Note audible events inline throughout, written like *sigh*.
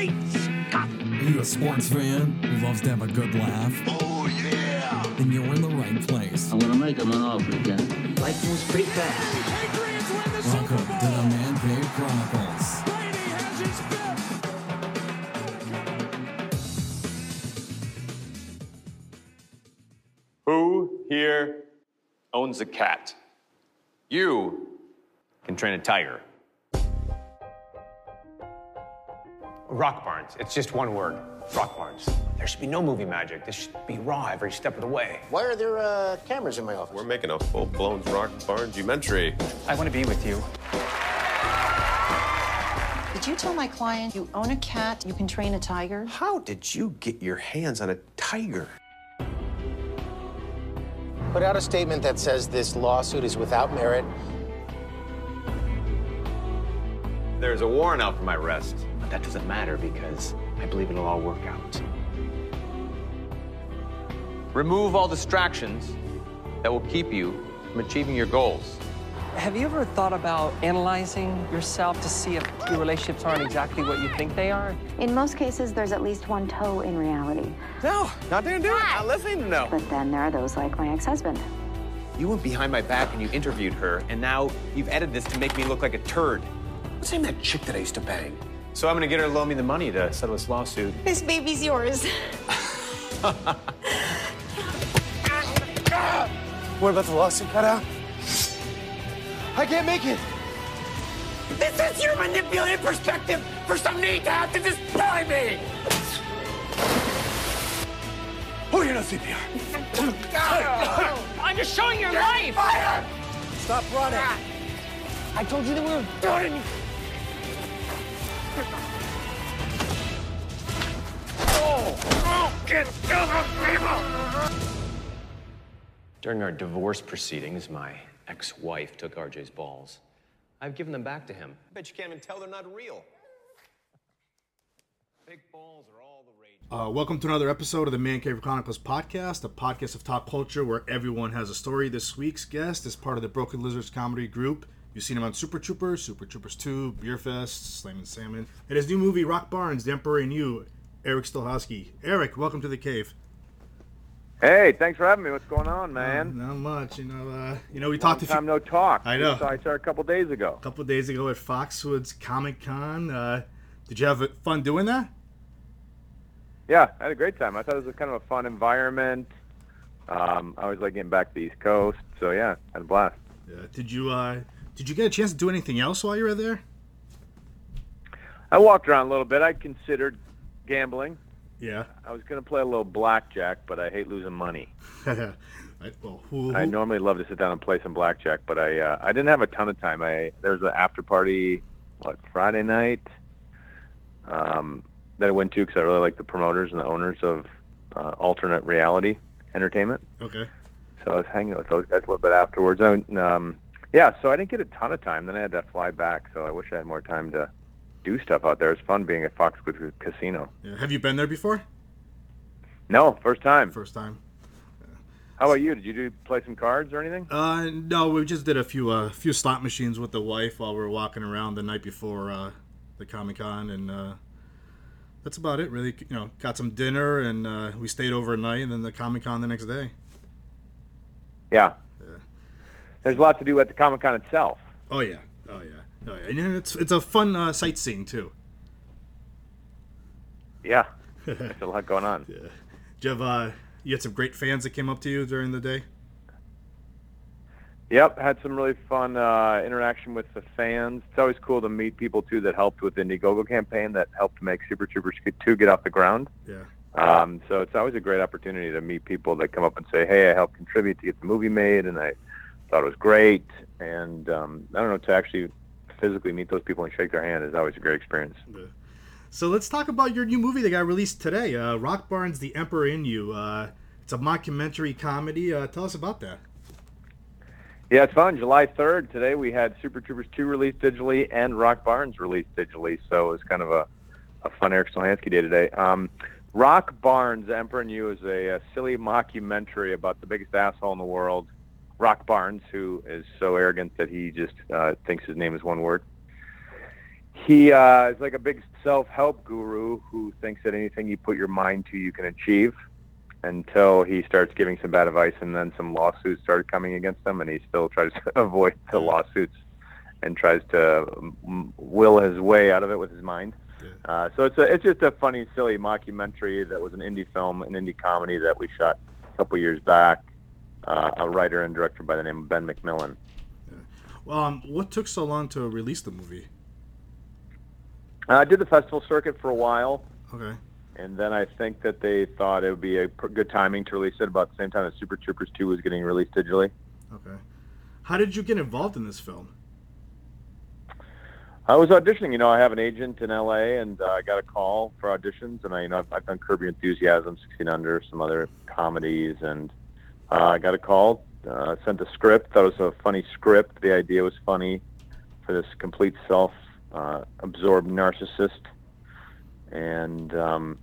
Great Scott! Are you a sports fan who loves to have a good laugh? Oh, yeah! Then you're in the right place. I'm gonna make him an offer again. Life moves pretty fast. Patriots win the Welcome Super to the Man Cave Chronicles. Brady has his fifth! Who here owns a cat? You can train a tiger. Rock Barnes. It's just one word. Rock Barnes. There should be no movie magic. This should be raw every step of the way. Why are there uh, cameras in my office? We're making a full-blown Rock Barnes documentary. I want to be with you. Did you tell my client you own a cat, you can train a tiger? How did you get your hands on a tiger? Put out a statement that says this lawsuit is without merit. There's a warrant out for my arrest. But that doesn't matter because I believe it'll all work out. Remove all distractions that will keep you from achieving your goals. Have you ever thought about analyzing yourself to see if your relationships aren't exactly what you think they are? In most cases, there's at least one toe in reality. No, not gonna do it. Not listening to no. But then there are those like my ex husband. You went behind my back and you interviewed her, and now you've edited this to make me look like a turd. What's the name of that chick that I used to bang? So I'm gonna get her to loan me the money to settle this lawsuit. This baby's yours. *laughs* What about the lawsuit cut out? I can't make it. This is your manipulative perspective for some need to have to destroy me! Oh, you're not CPR. I'm just showing your life! Fire! Stop running. Ah. I told you that we were done. During our divorce proceedings, my ex-wife took RJ's balls. I've given them back to him. I bet you can't even tell they're not real. Big balls are all the rage. Uh, welcome to another episode of the Man Cave Chronicles podcast, a podcast of top culture where everyone has a story. This week's guest is part of the Broken Lizards comedy group. You've seen him on Super Troopers, Super Troopers 2, Beer Fest, Slammin' Salmon, and his new movie Rock Barnes, The Emperor in You. Erik Stolhanske. Eric, welcome to the cave. Hey, thanks for having me. What's going on, man? Not much, you know. Uh, you know, we Long talked a few, time no talk. I know. I saw a couple days ago. a couple days ago at Foxwoods Comic Con. Uh, did you have fun doing that? Yeah, I had a great time. I thought it was kind of a fun environment. Um, I always like getting back to the East Coast, so yeah, I had a blast. Yeah. did you uh, did you get a chance to do anything else while you were there? I walked around a little bit. I considered gambling. Yeah. I was going to play a little blackjack, but I hate losing money. *laughs* I, well, who, I normally love to sit down and play some blackjack, but I uh, I didn't have a ton of time. I there was an after party, what Friday night, um, that I went to because I really like the promoters and the owners of uh, alternate reality entertainment. okay. So I was hanging with those guys a little bit afterwards. And, um, yeah, so I didn't get a ton of time. Then I had to fly back, so I wish I had more time to do stuff out there. It's fun being at Foxwood Casino. Yeah. Have you been there before? No, first time. First time. How about you? Did you do play some cards or anything? Uh, no, we just did a few uh, few slot machines with the wife while we were walking around the night before uh, the Comic Con, and uh, that's about it. Really, you know, got some dinner and uh, we stayed overnight, and then the Comic Con the next day. Yeah. yeah. There's a lot to do at the Comic Con itself. Oh yeah, oh yeah. And it's it's a fun uh, sightseeing too. Yeah. There's a lot going on. *laughs* Yeah. Do you have uh, you had some great fans that came up to you during the day? Yep, had some really fun uh, interaction with the fans. It's always cool to meet people too that helped with the Indiegogo campaign that helped make Super Troopers 2 get off the ground. Yeah. Um, so it's always a great opportunity to meet people that come up and say, "Hey, I helped contribute to get the movie made, and I thought it was great." And um, I don't know to actually physically meet those people and shake their hand is always a great experience. So let's talk about your new movie that got released today, uh, Rock Barnes: The Emperor in You. Uh, it's a mockumentary comedy. Uh, tell us about that. Yeah, it's fun. July 3rd, today we had Super Troopers 2 released digitally and Rock Barnes released digitally. So it was kind of a, a fun Erik Stolhanske day today. Um, Rock Barnes, Emperor in You, is a, a silly mockumentary about the biggest asshole in the world, Rock Barnes, who is so arrogant that he just uh, thinks his name is one word. He uh, is like a big self-help guru who thinks that anything you put your mind to, you can achieve. Until he starts giving some bad advice, and then some lawsuits started coming against him, and he still tries to *laughs* avoid the lawsuits and tries to mm, will his way out of it with his mind. Uh, so it's a, it's just a funny, silly mockumentary that was an indie film, an indie comedy that we shot a couple years back. Uh, a writer and director by the name of Ben McMillan. Well, um, what took so long to release the movie? Uh, I did the festival circuit for a while, Okay. and then I think that they thought it would be a good timing to release it about the same time that Super Troopers 2 was getting released digitally. Okay. How did you get involved in this film? I was auditioning. You know, I have an agent in LA, and uh, I got a call for auditions. And I, you know, I've, I've done Curb Your Enthusiasm, 16 Under, some other comedies, and uh, I got a call. Uh, sent a script. Thought it was a funny script. The idea was funny for this complete self-absorbed narcissist. And um,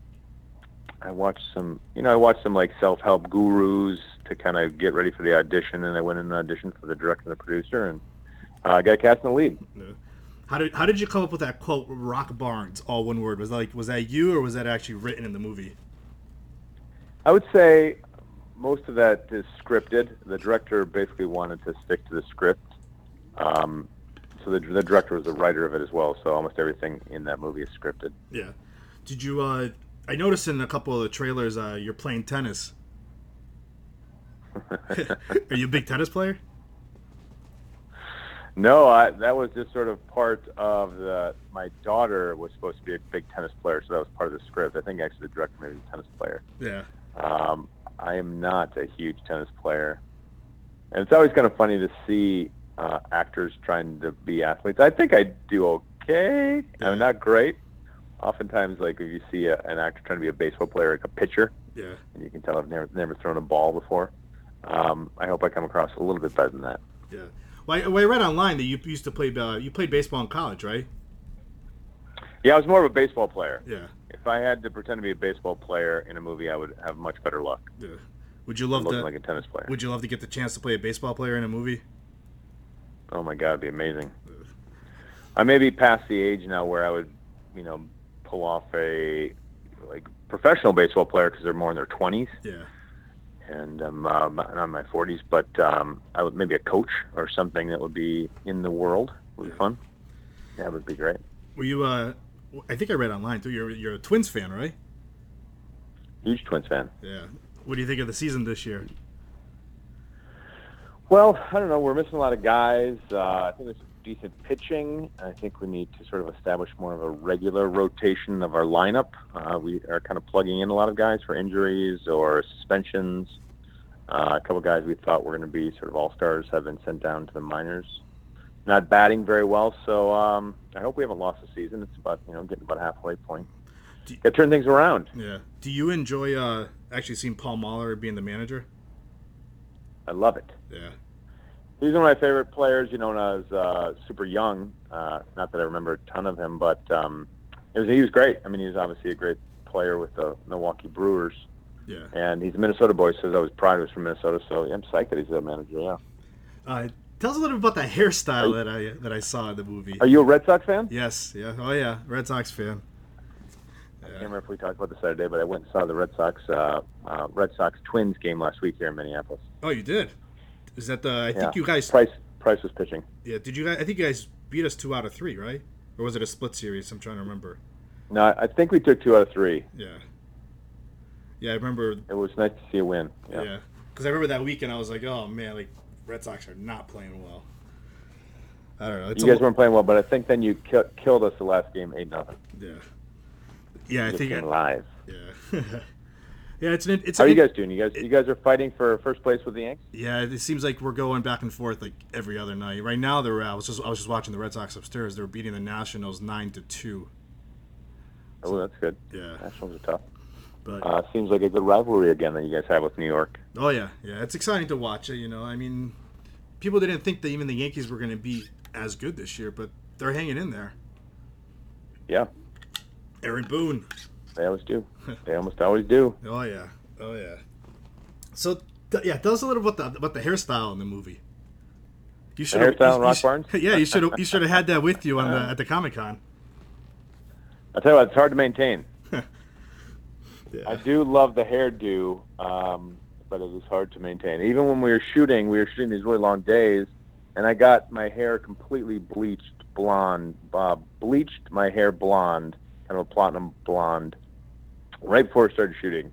I watched some, you know, I watched some like self-help gurus to kind of get ready for the audition, and I went in and auditioned for the director and the producer, and uh, I got cast in the lead. How did how did you come up with that quote "Rock Barnes" all one word? Was that like was that you or was that actually written in the movie? I would say most of that is scripted. The director basically wanted to stick to the script. Um, so the, the director was the writer of it as well. So almost everything in that movie is scripted. Yeah. Did you? uh I noticed in a couple of the trailers uh you're playing tennis. *laughs* Are you a big tennis player? No, I, that was just sort of part of the. My daughter was supposed to be a big tennis player, so that was part of the script. I think actually the director maybe was a tennis player. Yeah. Um, I am not a huge tennis player, and it's always kind of funny to see uh, actors trying to be athletes. I think I do okay. I'm not great. Oftentimes, like if you see a, an actor trying to be a baseball player, like a pitcher, Yeah. and you can tell I've never never thrown a ball before. Um, I hope I come across a little bit better than that. Yeah. Well, I, well, I read online that you used to play. Uh, you played baseball in college, right? Yeah, I was more of a baseball player. Yeah. If I had to pretend to be a baseball player in a movie, I would have much better luck. Yeah. Would you love looking to? like a tennis player? Would you love to get the chance to play a baseball player in a movie? Oh my God, it'd be amazing. I may be past the age now where I would, you know, pull off a like professional baseball player because they're more in their twenties, Yeah. and I'm uh, not in my forties. But um, I would maybe a coach or something that would be in the world would be fun. Yeah, it would be great. Were you? uh I think I read online too. You're you're a Twins fan, right? Huge Twins fan. Yeah. What do you think of the season this year? Well, I don't know. We're missing a lot of guys. Uh, I think there's decent pitching. I think we need to sort of establish more of a regular rotation of our lineup. Uh, we are kind of plugging in a lot of guys for injuries or suspensions. Uh, a couple guys we thought were going to be sort of all stars have been sent down to the minors. Not batting very well, so um, I hope we haven't lost the season. It's about you know getting about halfway point. Got to turn things around. Yeah. Do you enjoy uh actually seeing Paul Molitor being the manager? I love it. Yeah. He's one of my favorite players. You know, when I was uh, super young. Uh, not that I remember a ton of him, but um, it was, he was great. I mean, he was obviously a great player with the Milwaukee Brewers, Yeah. and he's a Minnesota boy. So I was proud he was from Minnesota. So I'm psyched that he's a manager. Yeah. Uh, tell us a little bit about the hairstyle that I that I saw in the movie. Are you a Red Sox fan? Yes. Yeah. Oh yeah. Red Sox fan. I can't remember if we talked about this the other day, but I went and saw the Red Sox uh, uh, Red Sox Twins game last week here in Minneapolis. Oh, you did. Is that the? I Yeah. think you guys. Price Price was pitching. Yeah. Did you guys? I think you guys beat us two out of three, right? Or was it a split series? I'm trying to remember. No, I think we took two out of three. Yeah. Yeah, I remember. It was nice to see a win. Yeah. Yeah. Because I remember that weekend, I was like, oh man, like Red Sox are not playing well. I don't know. It's you guys weren't playing well, but I think then you ki- killed us the last game, eight nothing. Yeah. Yeah, I think. live. Yeah. *laughs* yeah, it's an. It's How are you guys doing? You guys, you guys are fighting for first place with the Yanks. Yeah, it seems like we're going back and forth like every other night. Right now, they're. I was just I was just watching the Red Sox upstairs. They're beating the Nationals nine to two. Oh, that's good. Yeah. Nationals are tough. But Uh, seems like a good rivalry again that you guys have with New York. oh yeah, yeah, it's exciting to watch. It, you know, I mean, people didn't think that even the Yankees were going to be as good this year, but they're hanging in there. Yeah, Aaron Boone. they always do. they almost always do. *laughs* Oh yeah, oh yeah. So th- yeah, tell us a little about the about the hairstyle in the movie. You should hairstyle in you Rock Barnes? *laughs* Yeah, you should you should have had that with you on the at the Comic Con. *laughs* I tell you what, it's hard to maintain. I do love the hairdo, um, but it was hard to maintain. Even when we were shooting, we were shooting these really long days, and I got my hair completely bleached blonde, uh, bleached my hair blonde, kind of a platinum blonde, right before I started shooting.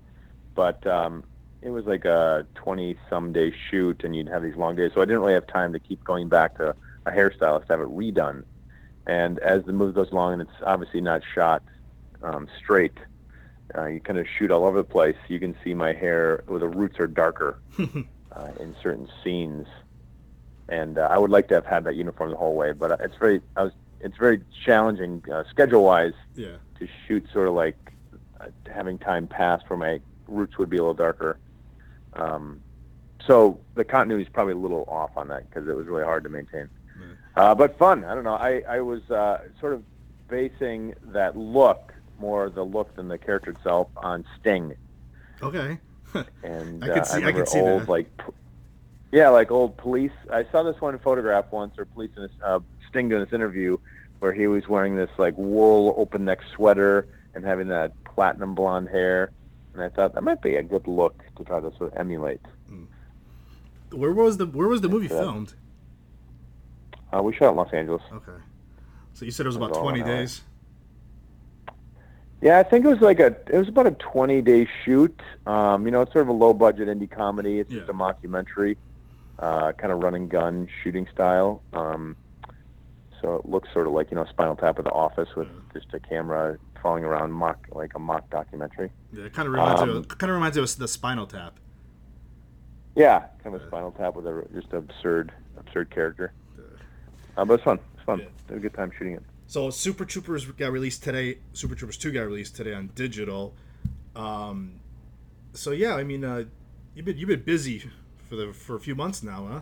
But um, it was like a 20 some day shoot, and you'd have these long days, so I didn't really have time to keep going back to a hairstylist to have it redone. And as the movie goes along, and it's obviously not shot um, straight, uh, you kind of shoot all over the place. You can see my hair, well, the roots are darker *laughs* uh, in certain scenes, and uh, I would like to have had that uniform the whole way. But uh, it's very, I was, it's very challenging uh, schedule-wise Yeah. to shoot sort of like uh, having time pass where my roots would be a little darker. Um, so the continuity is probably a little off on that because it was really hard to maintain. Uh, but fun. I don't know. I, I was uh, sort of basing that look more the look than the character itself on Sting. Okay. *laughs* And I could uh, see- I remember could see old that. like yeah, like old police. I saw this one photograph once, or police in this, uh, Sting doing this interview where he was wearing this like wool open neck sweater and having that platinum blonde hair, and I thought that might be a good look to try to sort of emulate. Where was the Where was the movie Yeah. filmed? Uh, we shot in Los Angeles. Okay. So you said it was about It was all 20 days. LA. Yeah, I think it was like a it was about a twenty day shoot. Um, you know, it's sort of a low budget indie comedy. It's just a mockumentary, uh, kind of run and gun shooting style. Um, so it looks sort of like you know Spinal Tap of The Office with just a camera following around mock like a mock documentary. Yeah, it kind of reminds Um, of, kind of reminds of the Spinal Tap. Yeah, kind of a Spinal Tap with a just absurd absurd character. Uh, but it's fun. It's fun. Had a good time shooting it. So Super Troopers got released today. Super Troopers 2 got released today on digital. Um, so yeah, I mean, uh, you've been you've been busy for the for a few months now, huh?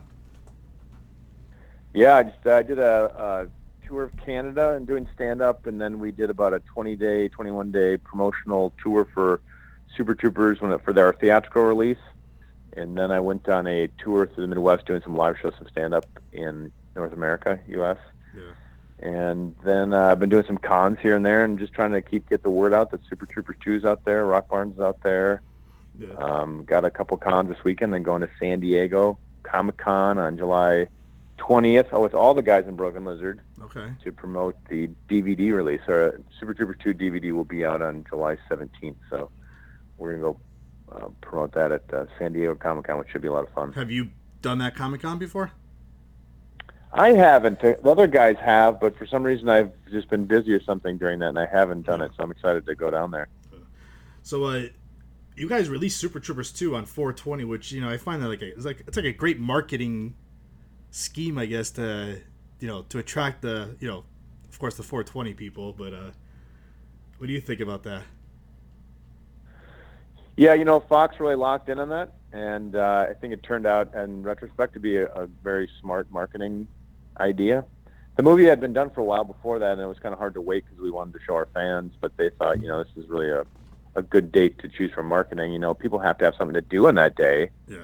Yeah, I just I did a, a tour of Canada and doing stand up, and then we did about a 20 day, 21 day promotional tour for Super Troopers when it, for their theatrical release, and then I went on a tour through the Midwest doing some live shows, some stand up in North America, U.S. And then uh, I've been doing some cons here and there, and just trying to keep get the word out that Super Trooper 2 is out there, Rock Barnes is out there. Yeah. Um, got a couple cons this weekend, then going to San Diego Comic Con on July 20th oh, with all the guys in Broken Lizard Okay. to promote the DVD release. Our Super Trooper 2 DVD will be out on July 17th, so we're going to go uh, promote that at uh, San Diego Comic Con, which should be a lot of fun. Have you done that Comic Con before? I haven't. The other guys have, but for some reason I've just been busy or something during that, and I haven't done it, so I'm excited to go down there. So uh, you guys released Super Troopers 2 on 420, which you know I find that like a, it's like it's like a great marketing scheme, I guess, to you know to attract the you know of course the 420 people. But uh, what do you think about that? Yeah, you know, Fox really locked in on that, and uh, I think it turned out, in retrospect, to be a, a very smart marketing idea. The movie had been done for a while before that, and it was kind of hard to wait because we wanted to show our fans. But they thought, you know, this is really a, a good date to choose for marketing. You know, people have to have something to do on that day. Yeah.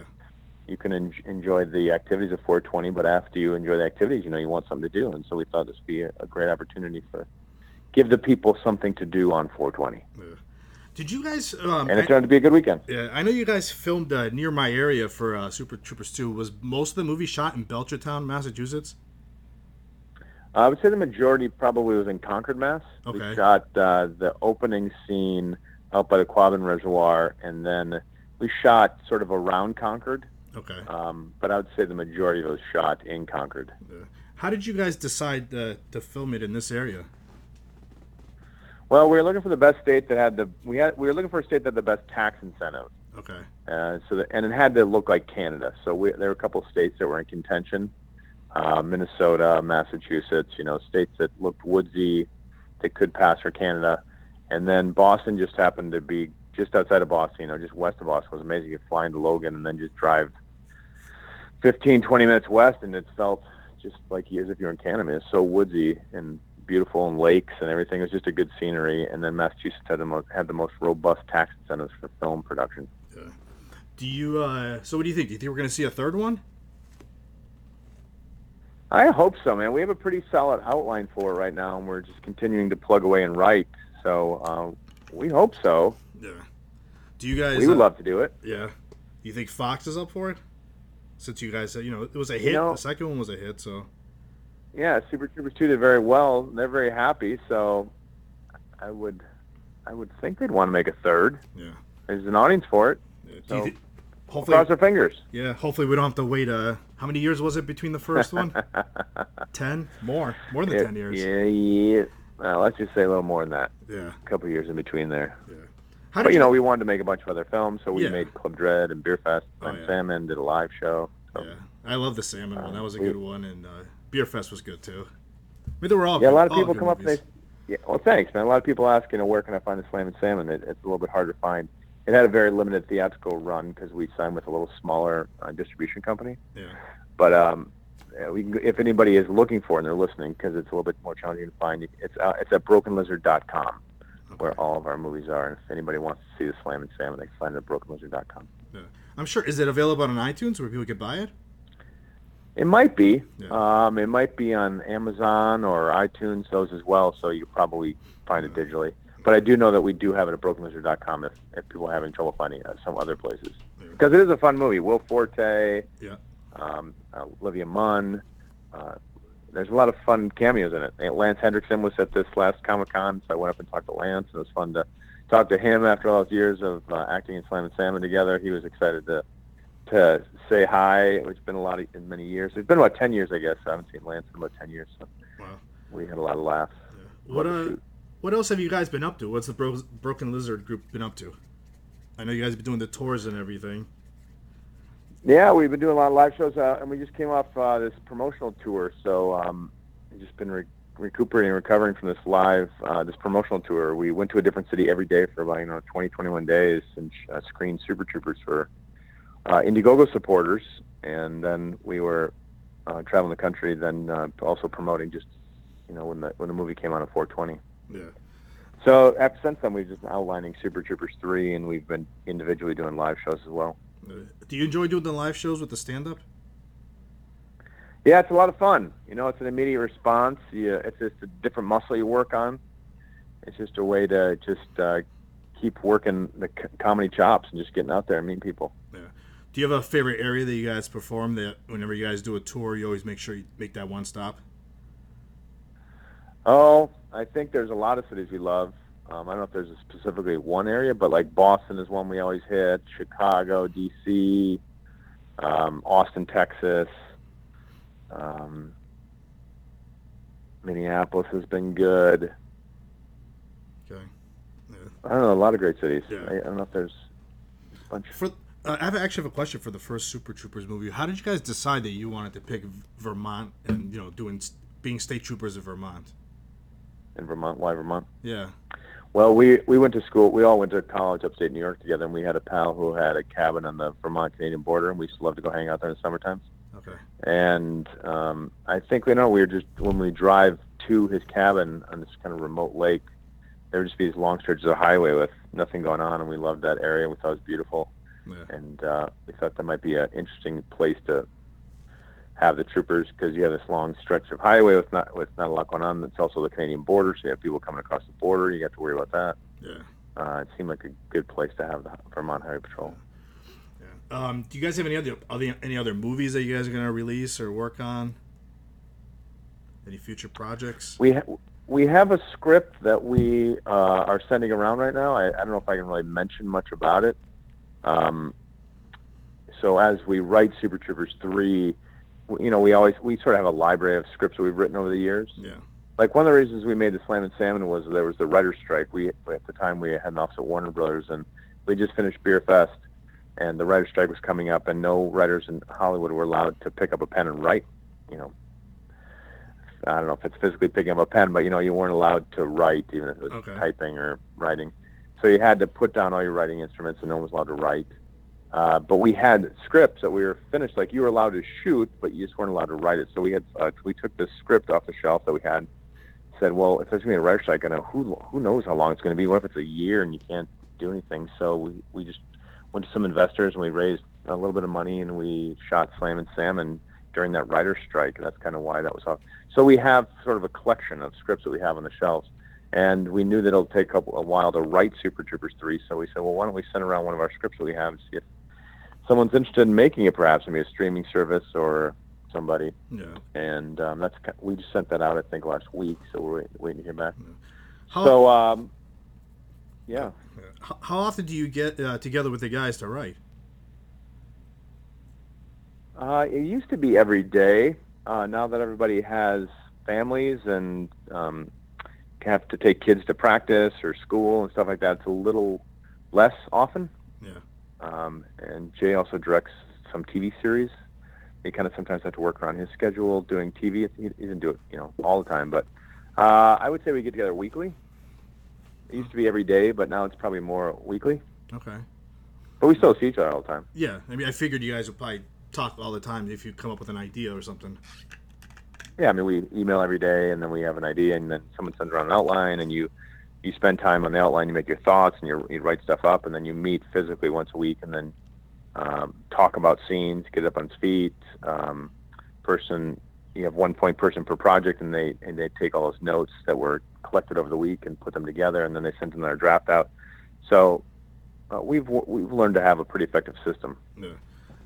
You can en- enjoy the activities of 420, but after you enjoy the activities, you know, you want something to do. And so we thought this would be a, a great opportunity for give the people something to do on 420. Did you guys? Um, And it turned out to be a good weekend. Yeah, I know you guys filmed uh, near my area for uh, Super Troopers 2. Was most of the movie shot in Belchertown, Massachusetts? I would say the majority probably was in Concord, Mass. Okay. We shot uh, the opening scene out by the Quabbin Reservoir, and then we shot sort of around Concord. Okay. Um, but I would say the majority of was shot in Concord. How did you guys decide uh, to film it in this area? Well, we were looking for the best state that had the we had we were looking for a state that had the best tax incentive. Okay. Uh, so that, and it had to look like Canada. So we, there were a couple of states that were in contention: uh, Minnesota, Massachusetts. You know, states that looked woodsy, that could pass for Canada. And then Boston just happened to be just outside of Boston. You know, just west of Boston it was amazing. You could fly into Logan and then just drive 15, 20 minutes west, and it felt just like as if you're in Canada. It's so woodsy and beautiful, and lakes and everything. It was just a good scenery. And then Massachusetts had the most had the most robust tax incentives for film production. Do you? Uh, so what do you think? Do you think we're going to see a third one? I hope so, man. We have a pretty solid outline for it right now, and we're just continuing to plug away and write. So uh, we hope so. Yeah. Do you guys? we would uh, love to do it. Yeah. Do you think Fox is up for it? Since you guys said, you know, it was a hit. know- the second one was a hit, so Yeah, Super Troopers 2 did very well. They're very happy, so I would I would think they'd want to make a third. Yeah. There's an audience for it. Do you So thi- hopefully, cross our fingers. yeah. Hopefully, we don't have to wait. Uh, how many years was it between the first one? *laughs* ten more, more than Yeah, ten years. Yeah, yeah. Uh, let's just say a little more than that. Yeah. A couple of years in between there. How But did you know, we wanted to make a bunch of other films, so we Yeah. made Club Dread and Beer Fest Oh, and yeah. Salmon did a live show. So. Yeah, I love the salmon one. That was a we- good one, and uh, Beer Fest was good too. I mean, they were all Yeah, a lot of people good come up and movies. they, yeah, well, thanks, man. A lot of people ask, you know, where can I find the Slammin' Salmon? It, it's a little bit hard to find. It had a very limited theatrical run because we signed with a little smaller uh, distribution company. Yeah. But um, we can, if anybody is looking for it and they're listening, because it's a little bit more challenging to find, it's uh, it's at brokenlizard.com where all of our movies are. And if anybody wants to see the Slammin' Salmon, they can find it at brokenlizard.com. Yeah. I'm sure. Is it available on iTunes where people could buy it? It might be. Um, it might be on Amazon or iTunes, those as well. So you probably find it digitally. But I do know that we do have it at brokenlizard.com if, if people are having trouble finding it at some other places. Because it is a fun movie. Will Forte, Yeah. um, uh, Olivia Munn. Uh, there's a lot of fun cameos in it. Lance Henriksen was at this last Comic Con, so I went up and talked to Lance. and It was fun to talk to him after all those years of uh, acting in Slammin' Salmon together. He was excited to to say hi. It's been a lot of in many years. It's been about ten years, I guess. I haven't seen Lance in about ten years, so Wow. we had a lot of laughs. What uh, what else have you guys been up to? What's the Bro- Broken Lizard group been up to? I know you guys have been doing the tours and everything. Yeah, we've been doing a lot of live shows, uh, and we just came off uh, this promotional tour. So um, just been re- recuperating, recovering from this live, uh, this promotional tour. We went to a different city every day for about you know 20, 21 days, and uh, screened Super Troopers for uh, Indiegogo supporters, and then we were uh, traveling the country, then uh, also promoting just you know when the when the movie came out at 420. Yeah. So ever since then, we've just been outlining Super Troopers three, and we've been individually doing live shows as well. Do you enjoy doing the live shows with the stand up? Yeah, it's a lot of fun. You know, it's an immediate response. You, it's just a different muscle you work on. It's just a way to just uh, keep working the c- comedy chops and just getting out there and meeting people. Yeah. Do you have a favorite area that you guys perform that whenever you guys do a tour, you always make sure you make that one stop? Oh, I think there's a lot of cities we love. Um, I don't know if there's a specifically one area, but like Boston is one we always hit. Chicago, D.C., um, Austin, Texas. Um, Minneapolis has been good. Okay. I don't know, a lot of great cities. Yeah. I, I don't know if there's a bunch. For uh, I have actually have a question for the first Super Troopers movie. How did you guys decide that you wanted to pick Vermont and you know doing being state troopers of Vermont? In Vermont. Why Vermont? Yeah. Well, we we went to school. We all went to college upstate New York together, and we had a pal who had a cabin on the Vermont Canadian border, and we used to love to go hang out there in the summertime. Okay. And um, I think you know we were just when we drive to his cabin on this kind of remote lake, there would just be these long stretches of highway with nothing going on, and we loved that area. We thought it was beautiful, Yeah. and uh, we thought that might be an interesting place to have the troopers because you have this long stretch of highway with not with not a lot going on. It's also the Canadian border, so you have people coming across the border. You have to worry about that. Yeah. Uh, it seemed like a good place to have the Vermont Highway Patrol. Um, do you guys have any other, other any other movies that you guys are gonna release or work on? Any future projects? We ha- we have a script that we uh, are sending around right now. I, I don't know if I can really mention much about it. Um, so as we write Super Troopers three, you know, we always we sort of have a library of scripts that we've written over the years. Yeah. Like one of the reasons we made the Slammin' Salmon was there was the writer's strike. We at the time we had an office at Warner Brothers, and we just finished Beer Fest, and the writer's strike was coming up, and no writers in Hollywood were allowed to pick up a pen and write. You know, I don't know if it's physically picking up a pen, but you know, you weren't allowed to write even if it was Okay. typing or writing. So you had to put down all your writing instruments, and no one was allowed to write. Uh, but we had scripts that we were finished. Like you were allowed to shoot, but you just weren't allowed to write it. So we had uh, we took this script off the shelf that we had. Said, well, if there's gonna be a writer's strike, know who who knows how long it's gonna be. What if it's a year and you can't do anything? So we we just went to some investors and we raised a little bit of money and we shot Slammin' Salmon during that writer's strike. And that's kind of why that was off. So we have sort of a collection of scripts that we have on the shelves. and we knew that it'll take a, a while to write Super Troopers three. So we said, well, why don't we send around one of our scripts that we have and see if someone's interested in making it, perhaps maybe a streaming service or somebody. Yeah. And um, that's we just sent that out, I think, last week. So we're wait- waiting to hear back. How- So um, yeah. How, how often do you get uh, together with the guys to write? Uh, it used to be every day. Uh, now that everybody has families and um, have to take kids to practice or school and stuff like that, it's a little less often. Yeah. Um, and Jay also directs some TV series. He kind of sometimes has to work around his schedule doing TV. He, he doesn't do it, you know, all the time. But uh, I would say we get together weekly. It used to be every day, but now it's probably more weekly. Okay. But we still see each other all the time. Yeah. I mean, I figured you guys would probably talk all the time if you come up with an idea or something. Yeah, I mean, we email every day, and then we have an idea, and then someone sends around an outline, and you you spend time on the outline, you make your thoughts, and you you write stuff up, and then you meet physically once a week, and then um, talk about scenes, get up on its feet. Um, person, you have one point person per project, and they and they take all those notes that were collected over the week and put them together, and then they send them their draft out. So uh, we've we've learned to have a pretty effective system Yeah.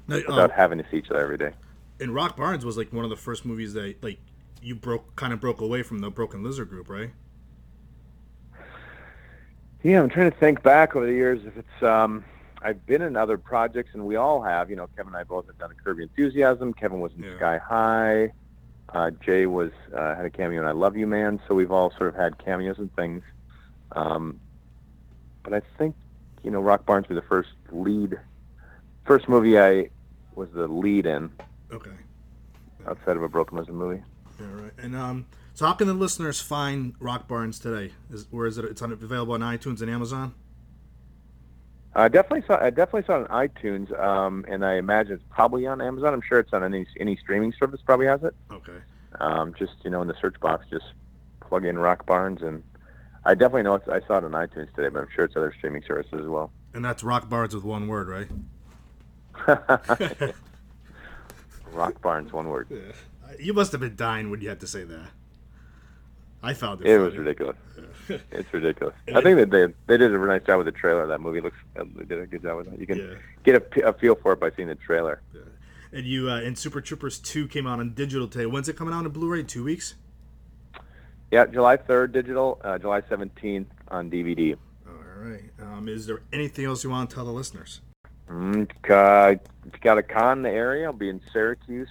Now, without um, having to see each other every day. and Rock Barnes was like one of the first movies that like you broke kind of broke away from the Broken Lizard group, right? Yeah, I'm trying to think back over the years if it's. Um, I've been in other projects, and we all have. You know, Kevin and I both have done a Curb Your Enthusiasm. Kevin was in Sky High. Uh, Jay was uh, had a cameo in I Love You Man. So we've all sort of had cameos and things. Um, but I think you know, Rock Barnes was the first lead, first movie I was the lead in Okay. outside of a Broken Lizard movie. Yeah, right. And um, so how can the listeners find Rock Barnes today? Is where is it? It's on, available on iTunes and Amazon. I definitely saw. I definitely saw it on iTunes, um, and I imagine it's probably on Amazon. I'm sure it's on any any streaming service. Probably has it. Okay. Um, just you know, in the search box, just plug in Rock Barnes, and I definitely know it's. I saw it on iTunes today, but I'm sure it's other streaming services as well. And that's Rock Barnes with one word, right? *laughs* Rock Barnes, one word. *laughs* Yeah. You must have been dying when you had to say that. I found it. It was funny. ridiculous. *laughs* It's ridiculous. I think that they they did a nice job with the trailer. That movie looks. uh, They did a good job with it. You can Yeah. get a feel for it by seeing the trailer. And you uh, and Super Troopers two came out on digital today. When's it coming out on Blu-ray? Two weeks. Yeah, July 3rd digital, uh, July 17th on DVD. All right. Um, is there anything else you want to tell the listeners? Mm, uh, got a con in the area. I'll be in Syracuse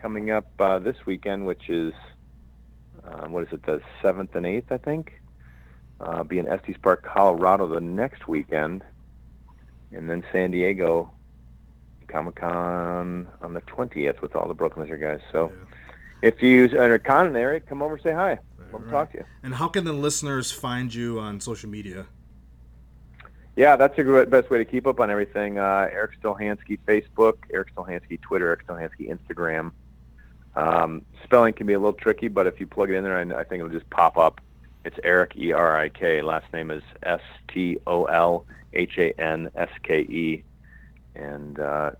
coming up uh, this weekend, which is um, what is it, the seventh and eighth, I think. Uh, be in Estes Park, Colorado, the next weekend, and then San Diego Comic Con on the twentieth with all the Broken Lizard guys. So, if you are con in the area, come over, say hi. Love to talk to you. And how can the listeners find you on social media? Yeah, that's a good best way to keep up on everything. Uh, Erik Stolhanske Facebook, Erik Stolhanske Twitter, Erik Stolhanske Instagram. Um, spelling can be a little tricky, but if you plug it in there, I, I think it'll just pop up. It's Erik E R I K. Last name is S T O L H A N S K E, and uh,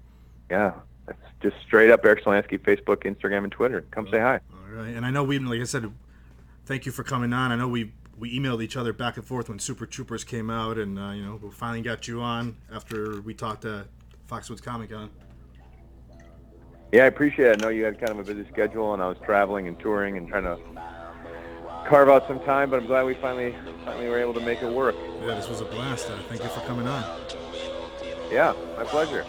yeah, it's just straight up Erik Stolhanske Facebook, Instagram, and Twitter. Come say hi. All right. And I know we, like I said, thank you for coming on. I know we we emailed each other back and forth when Super Troopers came out, and uh, you know we finally got you on after we talked at Foxwoods Comic Con. Yeah, I appreciate it. I know you had kind of a busy schedule, and I was traveling and touring and trying to carve out some time. But I'm glad we finally finally were able to make it work. Yeah, this was a blast. Uh, thank you for coming on. Yeah, my pleasure.